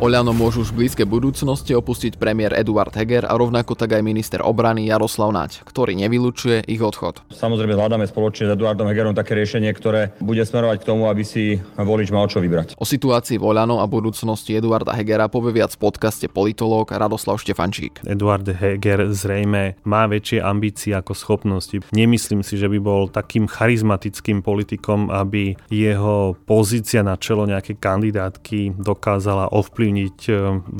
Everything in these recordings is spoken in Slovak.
Oľano môžu už v blízkej budúcnosti opustiť premiér Eduard Heger a rovnako tak aj minister obrany Jaroslav Naď, ktorý nevylučuje ich odchod. Samozrejme hľadáme spoločne s Eduardom Hegerom také riešenie, ktoré bude smerovať k tomu, aby si volič mal čo vybrať. O situácii v Oľano a budúcnosti Eduarda Hegera povie viac v podcaste politológ Radoslav Štefančík. Eduard Heger zrejme má väčšie ambície ako schopnosti. Nemyslím si, že by bol takým charizmatickým politikom, aby jeho pozícia na čelo nejakej kandidátky dokázala ovplyvniť ovplyvniť e,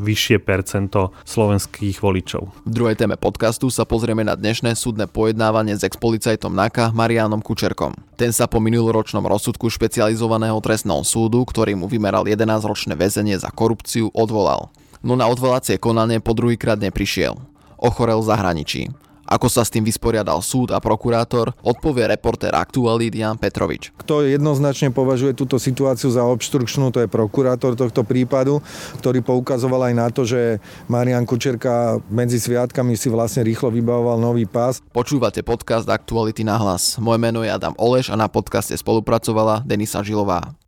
vyššie percento slovenských voličov. V druhej téme podcastu sa pozrieme na dnešné súdne pojednávanie s expolicajtom NAKA Marianom Kučerkom. Ten sa po minuloročnom rozsudku špecializovaného trestného súdu, ktorý mu vymeral 11-ročné väzenie za korupciu, odvolal. No na odvolacie konanie po druhýkrát neprišiel. Ochorel v zahraničí. Ako sa s tým vysporiadal súd a prokurátor, odpovie reportér Aktualít Jan Petrovič. Kto jednoznačne považuje túto situáciu za obštrukčnú, to je prokurátor tohto prípadu, ktorý poukazoval aj na to, že Marian Kučerka medzi sviatkami si vlastne rýchlo vybavoval nový pás. Počúvate podcast Aktuality na hlas. Moje meno je Adam Oleš a na podcaste spolupracovala Denisa Žilová.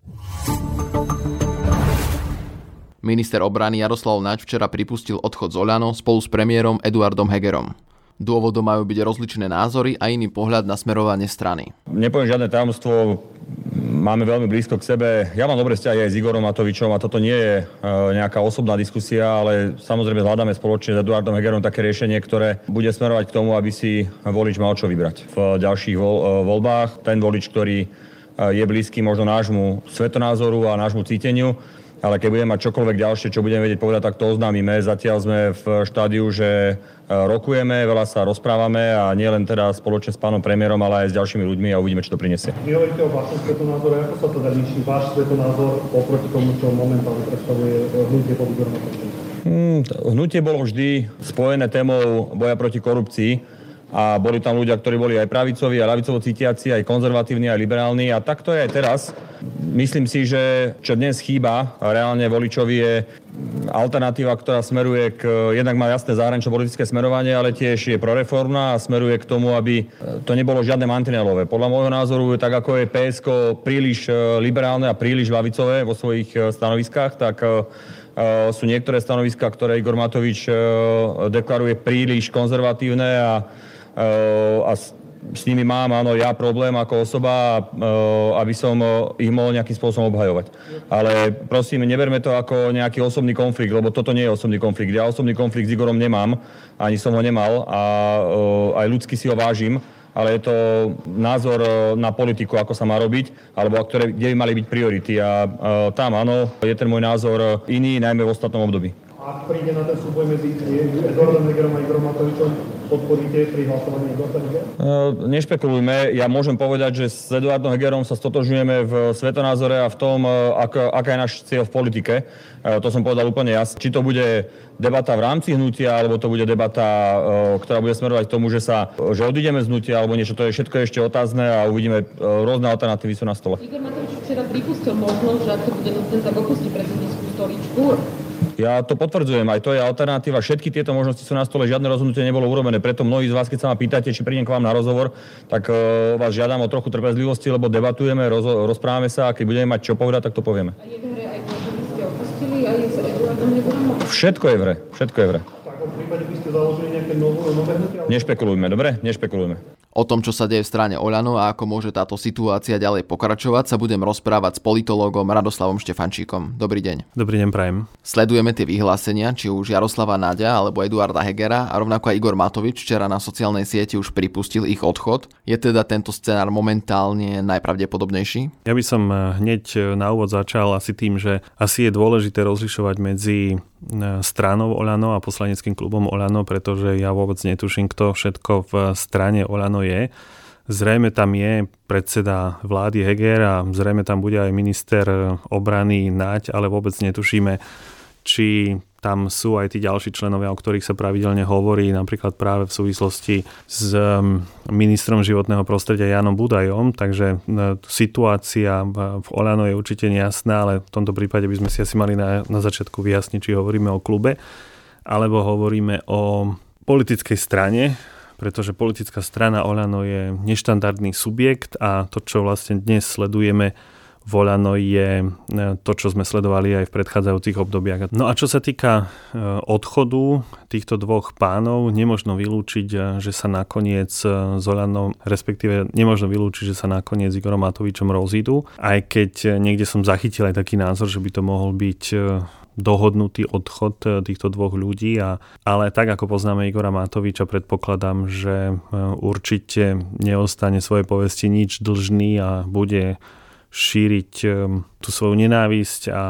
Minister obrany Jaroslav Naď včera pripustil odchod z Oľano spolu s premiérom Eduardom Hegerom. Dôvodom majú byť rozličné názory a iný pohľad na smerovanie strany. Nepoviem žiadne tajomstvo, máme veľmi blízko k sebe. Ja mám dobré vzťahy aj s Igorom Matovičom a toto nie je e, nejaká osobná diskusia, ale samozrejme hľadáme spoločne s Eduardom Hegerom také riešenie, ktoré bude smerovať k tomu, aby si volič mal čo vybrať v ďalších e, voľbách. Ten volič, ktorý e, je blízky možno nášmu svetonázoru a nášmu cíteniu, ale keď budeme mať čokoľvek ďalšie, čo budeme vedieť povedať, tak to oznámime. Zatiaľ sme v štádiu, že rokujeme, veľa sa rozprávame a nie len teda spoločne s pánom premiérom, ale aj s ďalšími ľuďmi a uvidíme, čo to prinesie. Vy hovoríte o vašom svetonázore, ako sa teda líši váš svetonázor oproti tomu, čo momentálne predstavuje hnutie pod hmm, Hnutie bolo vždy spojené témou boja proti korupcii a boli tam ľudia, ktorí boli aj pravicoví, aj lavicovo cítiaci, aj konzervatívni, aj liberálni a tak to je aj teraz. Myslím si, že čo dnes chýba reálne voličovi je alternatíva, ktorá smeruje k, jednak má jasné zahranično politické smerovanie, ale tiež je proreformná a smeruje k tomu, aby to nebolo žiadne mantinelové. Podľa môjho názoru, tak ako je PSK príliš e, liberálne a príliš lavicové vo svojich e, stanoviskách, tak e, sú niektoré stanoviská, ktoré Igor Matovič deklaruje príliš konzervatívne a a s nimi mám, áno, ja problém ako osoba, aby som ich mohol nejakým spôsobom obhajovať. Ale prosím, neberme to ako nejaký osobný konflikt, lebo toto nie je osobný konflikt. Ja osobný konflikt s Igorom nemám, ani som ho nemal a aj ľudsky si ho vážim, ale je to názor na politiku, ako sa má robiť, alebo ktoré, kde by mali byť priority. A tam, áno, je ten môj názor iný, najmä v ostatnom období. Ak príde na ten súboj medzi Eduardom Hegerom a Igorom Matovičom, podporíte pri hlasovaní Eduarda Hegera? Uh, nešpekulujme. Ja môžem povedať, že s Eduardom Hegerom sa stotožňujeme v svetonázore a v tom, uh, ak, aká je náš cieľ v politike. Uh, to som povedal úplne jasne. Či to bude debata v rámci hnutia, alebo to bude debata, ktorá bude smerovať k tomu, že sa že odídeme z hnutia, alebo niečo. To je všetko ešte otázne a uvidíme. Rôzne alternatívy sú na stole. Igor Matovič včera pripustil možnosť, že ak to bude nutné, tak opustí prezidentskú stoličku. Ja to potvrdzujem, aj to je alternatíva. Všetky tieto možnosti sú na stole, žiadne rozhodnutie nebolo urobené. Preto mnohí z vás, keď sa ma pýtate, či prídem k vám na rozhovor, tak uh, vás žiadam o trochu trpezlivosti, lebo debatujeme, roz, rozprávame sa a keď budeme mať čo povedať, tak to povieme. A je v hre aj to, že by ste opustili aj s Eduardom Všetko je v hre, všetko je v hre. Tak v prípade by ste založili nejaké nové hnutie? Nešpekulujme, dobre? Nešpekulujme. O tom, čo sa deje v strane Oľano a ako môže táto situácia ďalej pokračovať, sa budem rozprávať s politológom Radoslavom Štefančíkom. Dobrý deň. Dobrý deň, prajem. Sledujeme tie vyhlásenia, či už Jaroslava Náďa alebo Eduarda Hegera a rovnako aj Igor Matovič včera na sociálnej sieti už pripustil ich odchod. Je teda tento scenár momentálne najpravdepodobnejší? Ja by som hneď na úvod začal asi tým, že asi je dôležité rozlišovať medzi stranou Olano a poslaneckým klubom Olano, pretože ja vôbec netuším, kto všetko v strane Olano je. Zrejme tam je predseda vlády Heger a zrejme tam bude aj minister obrany Naď, ale vôbec netušíme, či tam sú aj tí ďalší členovia, o ktorých sa pravidelne hovorí, napríklad práve v súvislosti s um, ministrom životného prostredia Janom Budajom, takže uh, situácia v Olano je určite nejasná, ale v tomto prípade by sme si asi mali na, na začiatku vyjasniť, či hovoríme o klube, alebo hovoríme o politickej strane, pretože politická strana Olano je neštandardný subjekt a to, čo vlastne dnes sledujeme Volano je to, čo sme sledovali aj v predchádzajúcich obdobiach. No a čo sa týka odchodu týchto dvoch pánov, nemožno vylúčiť, že sa nakoniec Zolanom, respektíve nemožno vylúčiť, že sa nakoniec Igorom Matovičom rozídu, aj keď niekde som zachytil aj taký názor, že by to mohol byť dohodnutý odchod e, týchto dvoch ľudí. A, ale tak ako poznáme Igora Matoviča, predpokladám, že e, určite neostane svoje povesti nič dlžný a bude šíriť e, tú svoju nenávisť a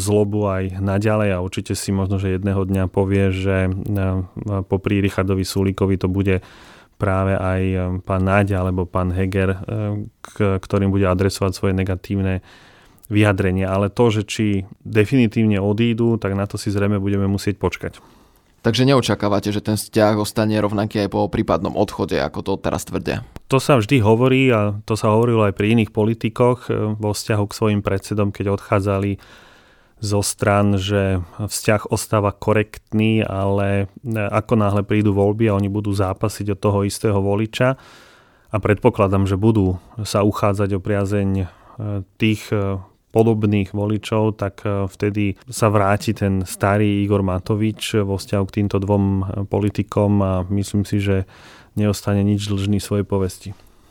zlobu aj naďalej a určite si možno, že jedného dňa povie, že popri Richardovi Sulíkovi to bude práve aj pán Náďa alebo pán Heger, ktorým bude adresovať svoje negatívne vyjadrenia, ale to, že či definitívne odídu, tak na to si zrejme budeme musieť počkať. Takže neočakávate, že ten vzťah ostane rovnaký aj po prípadnom odchode, ako to teraz tvrdia? To sa vždy hovorí a to sa hovorilo aj pri iných politikoch e, vo vzťahu k svojim predsedom, keď odchádzali zo stran, že vzťah ostáva korektný, ale e, ako náhle prídu voľby a oni budú zápasiť od toho istého voliča a predpokladám, že budú sa uchádzať o priazeň e, tých podobných voličov, tak e, vtedy sa vráti ten starý Igor Matovič vo vzťahu k týmto dvom e, politikom a myslím si, že neostane nič dlžný svojej povesti.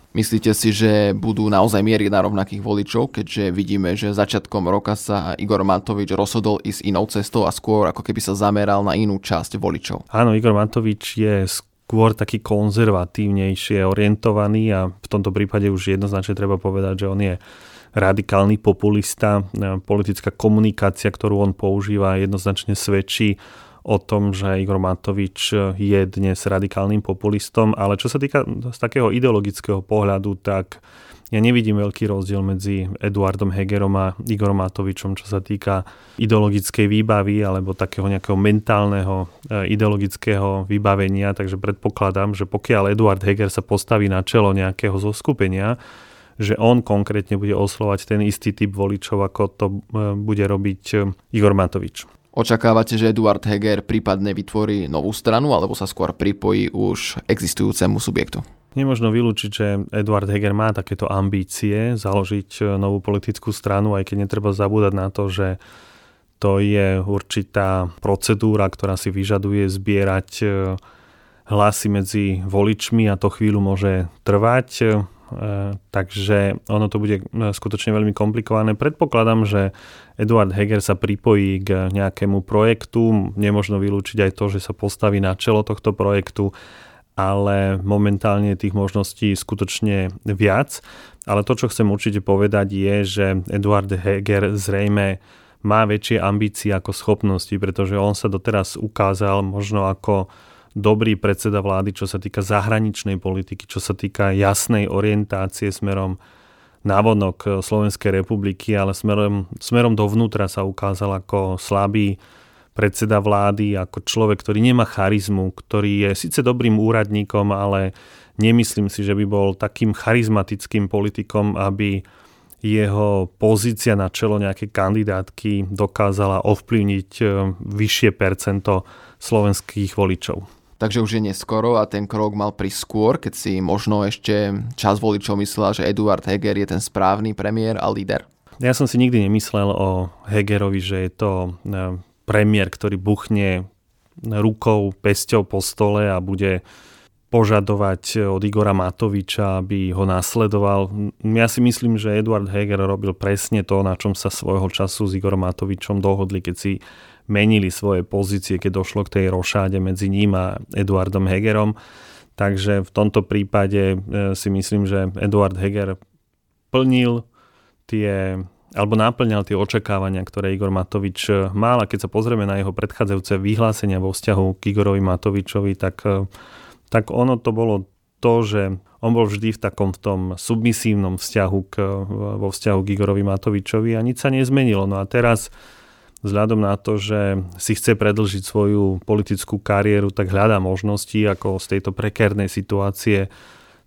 Myslíte si, že budú naozaj mieriť na rovnakých voličov, keďže vidíme, že začiatkom roka sa Igor Matovič rozhodol ísť inou cestou a skôr ako keby sa zameral na inú časť voličov? Áno, Igor Matovič je skôr taký konzervatívnejšie orientovaný a v tomto prípade už jednoznačne treba povedať, že on je radikálny populista. E, politická komunikácia, ktorú on používa, jednoznačne svedčí o tom, že Igor Matovič je dnes radikálnym populistom, ale čo sa týka z takého ideologického pohľadu, tak ja nevidím veľký rozdiel medzi Eduardom Hegerom a Igorom Matovičom, čo sa týka ideologickej výbavy alebo takého nejakého mentálneho e, ideologického vybavenia, takže predpokladám, že pokiaľ Eduard Heger sa postaví na čelo nejakého zoskupenia, že on konkrétne bude oslovať ten istý typ voličov, ako to e, bude robiť e, Igor Matovič. Očakávate, že Eduard Heger prípadne vytvorí novú stranu alebo sa skôr pripojí už existujúcemu subjektu? Nemožno vylúčiť, že Eduard Heger má takéto ambície založiť e, novú politickú stranu, aj keď netreba zabúdať na to, že to je určitá procedúra, ktorá si vyžaduje zbierať hlasy medzi voličmi a to chvíľu môže trvať. E, takže ono to bude e, skutočne veľmi komplikované. Predpokladám, že Eduard Heger sa pripojí k nejakému projektu, nemožno vylúčiť aj to, že sa postaví na čelo tohto projektu, ale momentálne tých možností skutočne viac. Ale to, čo chcem určite povedať, je, že Eduard Heger zrejme má väčšie ambície ako schopnosti, pretože on sa doteraz ukázal možno ako dobrý predseda vlády, čo sa týka zahraničnej politiky, čo sa týka jasnej orientácie smerom návonok Slovenskej republiky, ale smerom, smerom dovnútra sa ukázal ako slabý predseda vlády, ako človek, ktorý nemá charizmu, ktorý je síce dobrým úradníkom, ale nemyslím si, že by bol takým charizmatickým politikom, aby jeho pozícia na čelo nejakej kandidátky dokázala ovplyvniť eh, vyššie percento slovenských voličov takže už je neskoro a ten krok mal prísť skôr, keď si možno ešte čas voličov myslela, že Eduard Heger je ten správny premiér a líder? Ja som si nikdy nemyslel o Hegerovi, že je to e, premiér, ktorý buchne rukou, pesťou po stole a bude požadovať od Igora Matoviča, aby ho nasledoval. Ja si myslím, že Eduard Heger robil presne to, na čom sa svojho času s Igorom Matovičom dohodli, keď si menili svoje pozície, keď došlo k tej rošáde medzi ním a Eduardom Hegerom. Takže v tomto prípade e, si myslím, že Eduard Heger plnil tie alebo náplňal tie očakávania, ktoré Igor Matovič e, mal a keď sa pozrieme na jeho predchádzajúce vyhlásenia vo vzťahu k Igorovi Matovičovi, tak, e, tak ono to bolo to, že on bol vždy v takom v tom submisívnom vzťahu k, vo vzťahu k Igorovi Matovičovi a nič sa nezmenilo. No a teraz vzhľadom na to, že si chce predlžiť svoju politickú kariéru, tak hľadá možnosti, ako z tejto prekérnej situácie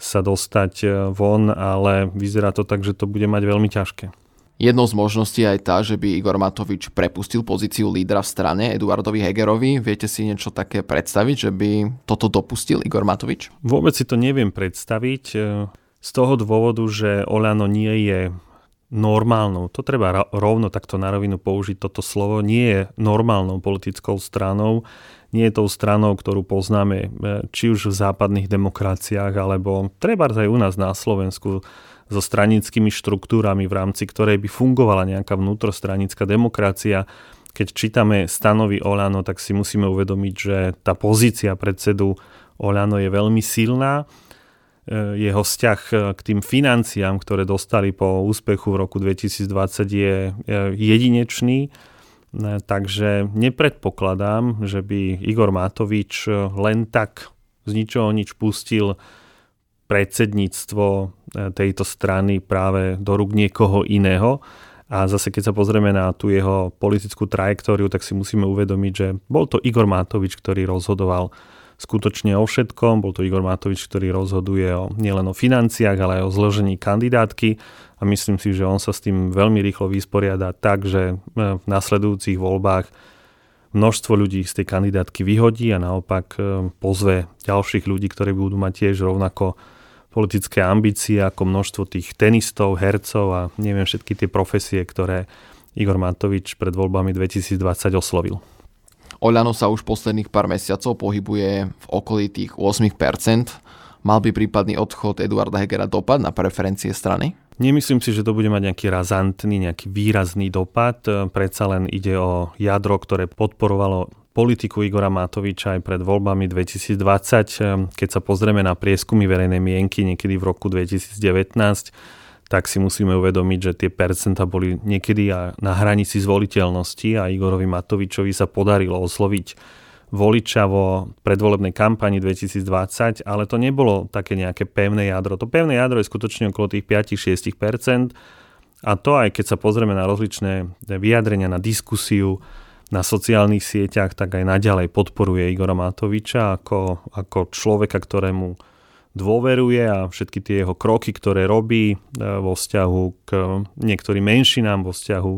sa dostať e, von, ale vyzerá to tak, že to bude mať veľmi ťažké. Jednou z možností je aj tá, že by Igor Matovič prepustil pozíciu lídra v strane Eduardovi Hegerovi. Viete si niečo také predstaviť, že by toto dopustil Igor Matovič? Vôbec si to neviem predstaviť. E, z toho dôvodu, že Olano nie je normálnou, to treba rovno takto na rovinu použiť toto slovo, nie je normálnou politickou stranou, nie je tou stranou, ktorú poznáme e, či už v západných demokraciách, alebo treba aj u nás na Slovensku so stranickými štruktúrami, v rámci ktorej by fungovala nejaká vnútrostranická demokracia. Keď čítame stanovy Olano, tak si musíme uvedomiť, že tá pozícia predsedu Olano je veľmi silná. E, jeho vzťah k tým financiám, ktoré dostali po úspechu v roku 2020 je jedinečný Takže nepredpokladám, že by Igor Matovič len tak z ničoho nič pustil predsedníctvo e, tejto strany práve do rúk niekoho iného. A zase keď sa pozrieme na tú jeho politickú trajektóriu, tak si musíme uvedomiť, že bol to Igor Matovič, ktorý rozhodoval skutočne o všetkom. Bol to Igor Matovič, ktorý rozhoduje o, nielen o financiách, ale aj o zložení kandidátky a myslím si, že on sa s tým veľmi rýchlo vysporiada tak, že e, v nasledujúcich voľbách množstvo ľudí z tej kandidátky vyhodí a naopak e, pozve ďalších ľudí, ktorí budú mať tiež rovnako politické ambície ako množstvo tých tenistov, hercov a neviem všetky tie profesie, ktoré Igor Matovič pred voľbami 2020 oslovil. Oľano sa už posledných pár mesiacov pohybuje v okolí tých 8%. Mal by prípadný odchod Eduarda Hegera dopad na preferencie strany? Nemyslím si, že to bude mať nejaký razantný, nejaký výrazný dopad. Predsa len ide o jadro, ktoré podporovalo politiku Igora Matoviča aj pred voľbami 2020. Keď sa pozrieme na prieskumy verejnej mienky niekedy v roku 2019, tak si musíme uvedomiť, že tie percenta boli niekedy na hranici zvoliteľnosti a Igorovi Matovičovi sa podarilo osloviť voliča vo predvolebnej kampani 2020, ale to nebolo také nejaké pevné jadro. To pevné jadro je skutočne okolo tých 5-6%. A to aj keď sa pozrieme na rozličné vyjadrenia, na diskusiu, na sociálnych sieťach, tak aj naďalej podporuje Igora Matoviča ako, ako človeka, ktorému dôveruje a všetky tie jeho kroky, ktoré robí e, vo vzťahu k niektorým menšinám, vo vzťahu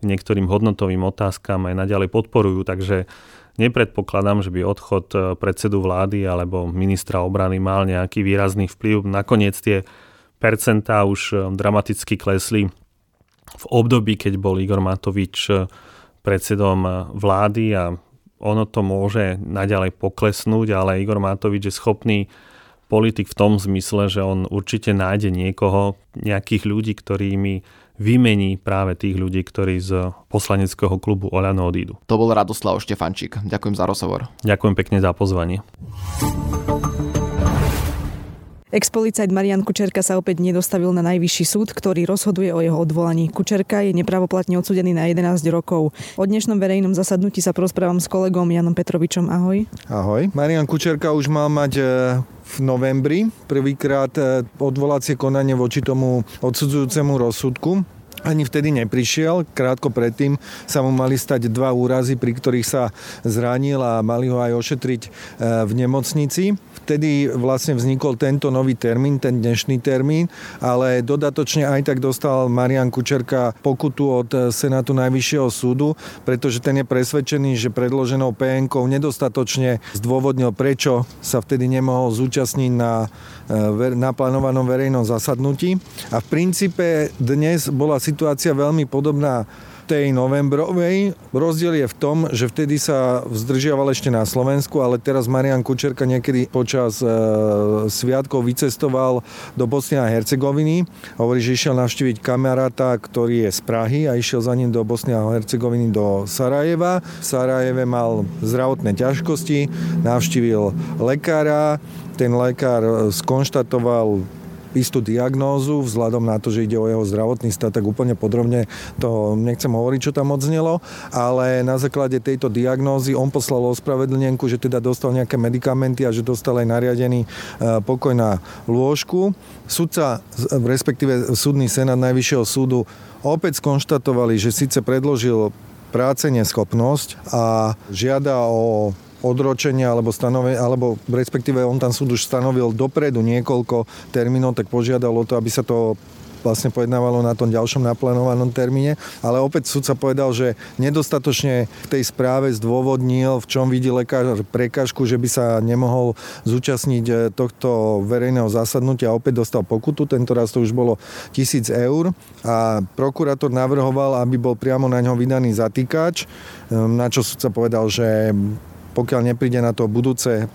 k niektorým hodnotovým otázkam aj naďalej podporujú. Takže nepredpokladám, že by odchod e, predsedu vlády alebo ministra obrany mal nejaký výrazný vplyv. Nakoniec tie percentá už e, dramaticky klesli v období, keď bol Igor Matovič predsedom vlády a ono to môže naďalej poklesnúť, ale Igor Matovič je schopný politik v tom zmysle, že on určite nájde niekoho, nejakých ľudí, ktorými vymení práve tých ľudí, ktorí z poslaneckého klubu Oľano odídu. To bol Radoslav Štefančík. Ďakujem za rozhovor. Ďakujem pekne za pozvanie. Expolicajt Marian Kučerka sa opäť nedostavil na najvyšší súd, ktorý rozhoduje o jeho odvolaní. Kučerka je nepravoplatne odsudený na 11 rokov. O dnešnom verejnom zasadnutí sa porozprávam s kolegom Janom Petrovičom. Ahoj. Ahoj. Marian Kučerka už mal mať e, v novembri prvýkrát e, odvolacie konanie voči tomu odsudzujúcemu rozsudku ani vtedy neprišiel. Krátko predtým sa mu mali stať dva úrazy, pri ktorých sa zranil a mali ho aj ošetriť e, v nemocnici. Vtedy vlastne vznikol tento nový termín, ten dnešný termín, ale dodatočne aj tak dostal Marian Kučerka pokutu od Senátu Najvyššieho súdu, pretože ten je presvedčený, že predloženou pn nedostatočne zdôvodnil, prečo sa vtedy nemohol zúčastniť na e, naplánovanom verejnom zasadnutí. A v princípe dnes bola situácia veľmi podobná tej novembrovej. Rozdiel je v tom, že vtedy sa vzdržiaval ešte na Slovensku, ale teraz Marian Kučerka niekedy počas e, sviatkov vycestoval do Bosny a Hercegoviny. Hovorí, že išiel navštíviť kamaráta, ktorý je z Prahy a išiel za ním do Bosny a Hercegoviny do Sarajeva. V Sarajeve mal zdravotné ťažkosti, navštívil lekára, ten lekár skonštatoval istú diagnózu, vzhľadom na to, že ide o jeho zdravotný stav, tak úplne podrobne to nechcem hovoriť, čo tam odznelo, ale na základe tejto diagnózy on poslal ospravedlnenku, že teda dostal nejaké medikamenty a že dostal aj nariadený e, pokoj na lôžku. Sudca, respektíve súdny senát Najvyššieho súdu opäť skonštatovali, že síce predložil práce neschopnosť a žiada o odročenia alebo, stanove, alebo respektíve on tam súd už stanovil dopredu niekoľko termínov, tak požiadal o to, aby sa to vlastne pojednávalo na tom ďalšom naplánovanom termíne, ale opäť sudca povedal, že nedostatočne v tej správe zdôvodnil, v čom vidí lekár prekažku, že by sa nemohol zúčastniť e, tohto verejného zasadnutia. A opäť dostal pokutu, tento raz to už bolo tisíc eur. A prokurátor navrhoval, aby bol priamo na ňo vydaný zatýkač, na čo sudca povedal, že pokiaľ nepríde na to budúce,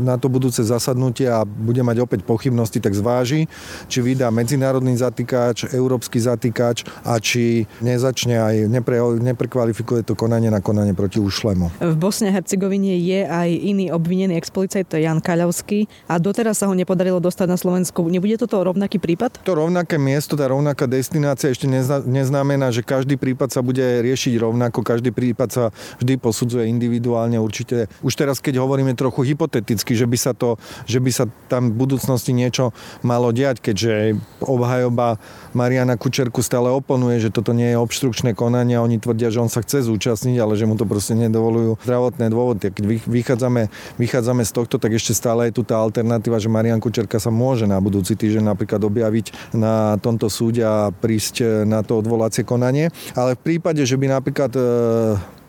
na to budúce zasadnutie a bude mať opäť pochybnosti, tak zváži, či vydá medzinárodný zatýkač, európsky zatýkač a či nezačne aj, nepre, neprekvalifikuje to konanie na konanie proti ušlemu. V Bosne a Hercegovine je aj iný obvinený expolicajt, Jan Kaľovský a doteraz sa ho nepodarilo dostať na Slovensku. Nebude toto rovnaký prípad? To rovnaké miesto, tá rovnaká destinácia ešte neznamená, že každý prípad sa bude riešiť rovnako, každý prípad sa vždy posudzuje individuálne, určite určite, už teraz keď hovoríme trochu hypoteticky, že by sa, to, že by sa tam v budúcnosti niečo malo diať, keďže obhajoba Mariana Kučerku stále oponuje, že toto nie je obštrukčné konanie a oni tvrdia, že on sa chce zúčastniť, ale že mu to proste nedovolujú zdravotné dôvody. Keď vychádzame, vychádzame z tohto, tak ešte stále je tu tá alternatíva, že Marian Kučerka sa môže na budúci týždeň napríklad objaviť na tomto súde a prísť na to odvolacie konanie. Ale v prípade, že by napríklad e,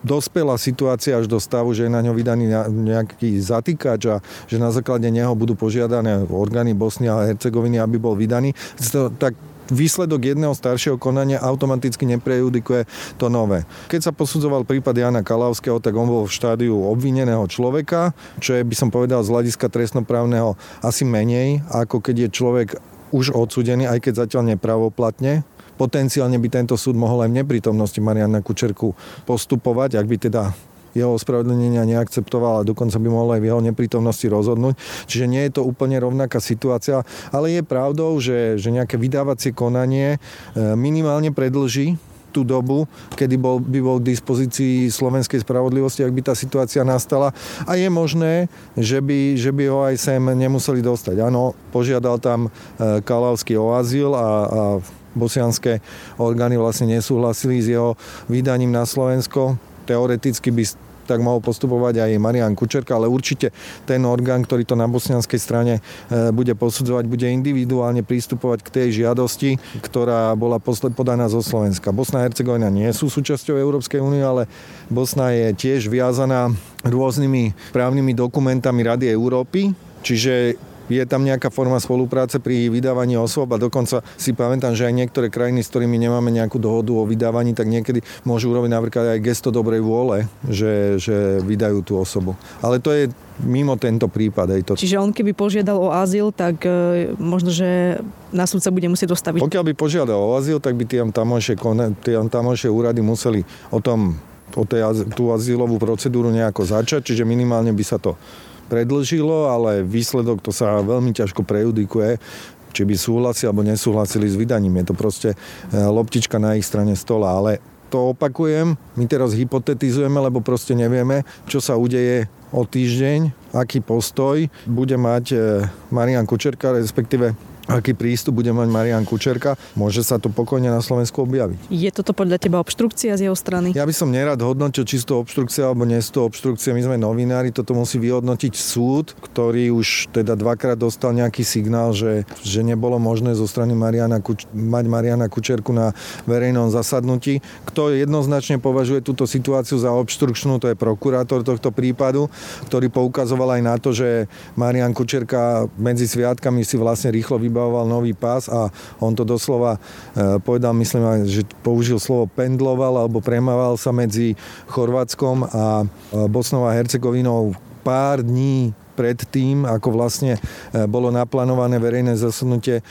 dospela situácia až do stavu, že je na ňo vydaný nejaký zatýkač a že na základe neho budú požiadané orgány Bosny a Hercegoviny, aby bol vydaný, tak výsledok jedného staršieho konania automaticky neprejudikuje to nové. Keď sa posudzoval prípad Jana Kalavského, tak on bol v štádiu obvineného človeka, čo je, by som povedal, z hľadiska trestnoprávneho asi menej, ako keď je človek už odsudený, aj keď zatiaľ nepravoplatne, Potenciálne by tento súd mohol aj v neprítomnosti Mariana Kučerku postupovať, ak by teda jeho ospravedlnenia neakceptoval a dokonca by mohol aj v jeho neprítomnosti rozhodnúť. Čiže nie je to úplne rovnaká situácia, ale je pravdou, že, že nejaké vydávacie konanie e, minimálne predlží tú dobu, kedy bol, by bol k dispozícii slovenskej spravodlivosti, ak by tá situácia nastala. A je možné, že by, že by ho aj sem nemuseli dostať. Áno, požiadal tam e, Kalavský o azyl a, a bosianské orgány vlastne nesúhlasili s jeho vydaním na Slovensko. Teoreticky by tak mohol postupovať aj Marian Kučerka, ale určite ten orgán, ktorý to na bosnianskej strane e, bude posudzovať, bude individuálne prístupovať k tej žiadosti, ktorá bola podaná zo Slovenska. Bosna a Hercegovina nie sú súčasťou Európskej únie, ale Bosna je tiež viazaná rôznymi právnymi dokumentami Rady Európy, čiže je tam nejaká forma spolupráce pri vydávaní osôb a dokonca si pamätám, že aj niektoré krajiny, s ktorými nemáme nejakú dohodu o vydávaní, tak niekedy môžu urobiť napríklad aj gesto dobrej vôle, že, že vydajú tú osobu. Ale to je mimo tento prípad. Aj to. Čiže on keby požiadal o azyl, tak e, možno, že na súd sa bude musieť dostaviť. Pokiaľ by požiadal o azyl, tak by tie tamojšie, úrady museli o tom o tej, tú azylovú procedúru nejako začať, čiže minimálne by sa to predlžilo, ale výsledok to sa veľmi ťažko prejudikuje či by súhlasili alebo nesúhlasili s vydaním. Je to proste e, loptička na ich strane stola, ale to opakujem, my teraz hypotetizujeme, lebo proste nevieme, čo sa udeje o týždeň, aký postoj bude mať e, Marian Kučerka, respektíve aký prístup bude mať Marian Kučerka, môže sa to pokojne na Slovensku objaviť. Je toto podľa teba obštrukcia z jeho strany? Ja by som nerad hodnotil, či to obštrukcia alebo nie to obštrukcia. My sme novinári, toto musí vyhodnotiť súd, ktorý už teda dvakrát dostal nejaký signál, že, že nebolo možné zo strany Mariana Kuč- mať Mariana Kučerku na verejnom zasadnutí. Kto jednoznačne považuje túto situáciu za obštrukčnú, to je prokurátor tohto prípadu, ktorý poukazoval aj na to, že Marian Kučerka medzi sviatkami si vlastne rýchlo vybral vybavoval nový pás a on to doslova e, povedal, myslím, že použil slovo pendloval alebo premával sa medzi Chorvátskom a Bosnou a Hercegovinou pár dní pred tým, ako vlastne e, bolo naplánované verejné zasadnutie e,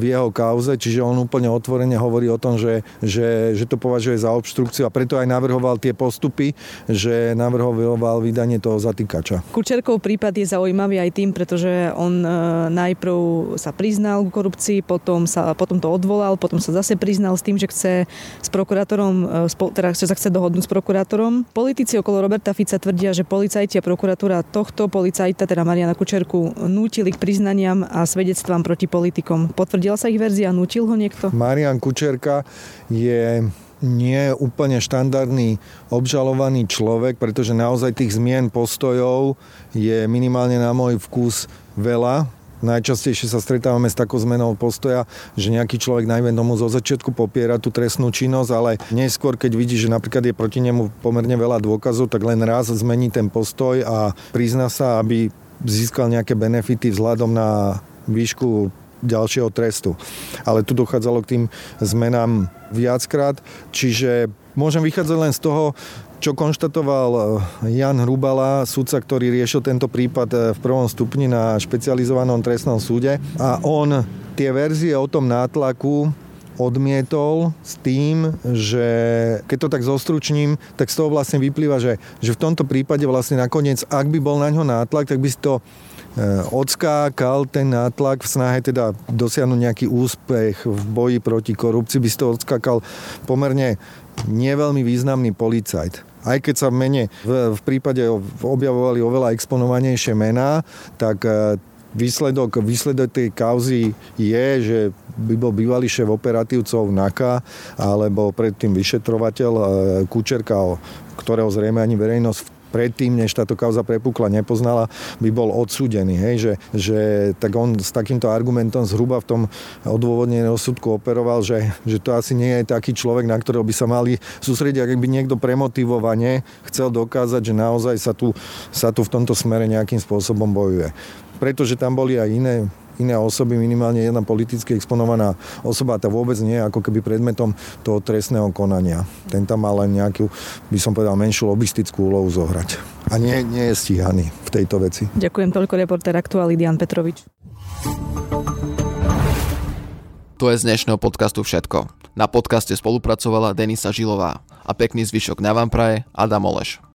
v jeho kauze, čiže on úplne otvorene hovorí o tom, že, že, že to považuje za obštrukciu a preto aj navrhoval tie postupy, že navrhoval vydanie toho zatýkača. Kučerkov prípad je zaujímavý aj tým, pretože on e, najprv sa priznal k korupcii, potom, sa, potom to odvolal, potom sa zase priznal s tým, že chce s prokurátorom, teda že sa chce dohodnúť s prokurátorom. Politici okolo Roberta Fica tvrdia, že policajti a prokuratúra tohto policajta teda Mariana Kučerku, nútili k priznaniam a svedectvám proti politikom. Potvrdila sa ich verzia, nútil ho niekto? Marian Kučerka je nie úplne štandardný obžalovaný človek, pretože naozaj tých zmien postojov je minimálne na môj vkus veľa najčastejšie sa stretávame s takou zmenou postoja, že nejaký človek najmä tomu zo začiatku popiera tú trestnú činnosť, ale neskôr, keď vidí, že napríklad je proti nemu pomerne veľa dôkazov, tak len raz zmení ten postoj a prizná sa, aby získal nejaké benefity vzhľadom na výšku ďalšieho trestu. Ale tu dochádzalo k tým zmenám viackrát, čiže môžem vychádzať len z toho, čo konštatoval eh, Jan Hrubala, sudca, ktorý riešil tento prípad eh, v prvom stupni na špecializovanom trestnom súde. A on tie verzie o tom nátlaku odmietol s tým, že keď to tak zostručním, tak z toho vlastne vyplýva, že, že v tomto prípade vlastne nakoniec, ak by bol na ňo nátlak, tak by si to eh, odskákal ten nátlak v snahe teda dosiahnuť nejaký úspech v boji proti korupcii, by si to odskákal pomerne neveľmi významný policajt aj keď sa v mene v, v prípade objavovali oveľa exponovanejšie mená, tak e, výsledok, výsledok tej kauzy je, že by bol bývalý šéf operatívcov NAKA alebo predtým vyšetrovateľ e, Kučerka, ktorého zrejme ani verejnosť predtým, než táto kauza prepukla, nepoznala, by bol odsúdený. Hej? Že, že tak on s takýmto argumentom zhruba v tom odôvodnení rozsudku operoval, že, že to asi nie je taký človek, na ktorého by sa mali sústrediť, ak by niekto premotivovane chcel dokázať, že naozaj sa tu, sa tu v tomto smere nejakým spôsobom bojuje. Pretože tam boli aj iné iné osoby, minimálne jedna politicky exponovaná osoba, tá vôbec nie je ako keby predmetom toho trestného konania. Ten tam mal len nejakú, by som povedal, menšiu lobistickú úlohu zohrať. A nie, nie je stíhaný v tejto veci. Ďakujem toľko reportér aktuálny Dian Petrovič. To je z dnešného podcastu všetko. Na podcaste spolupracovala Denisa Žilová a pekný zvyšok na vám praje Adam Oleš.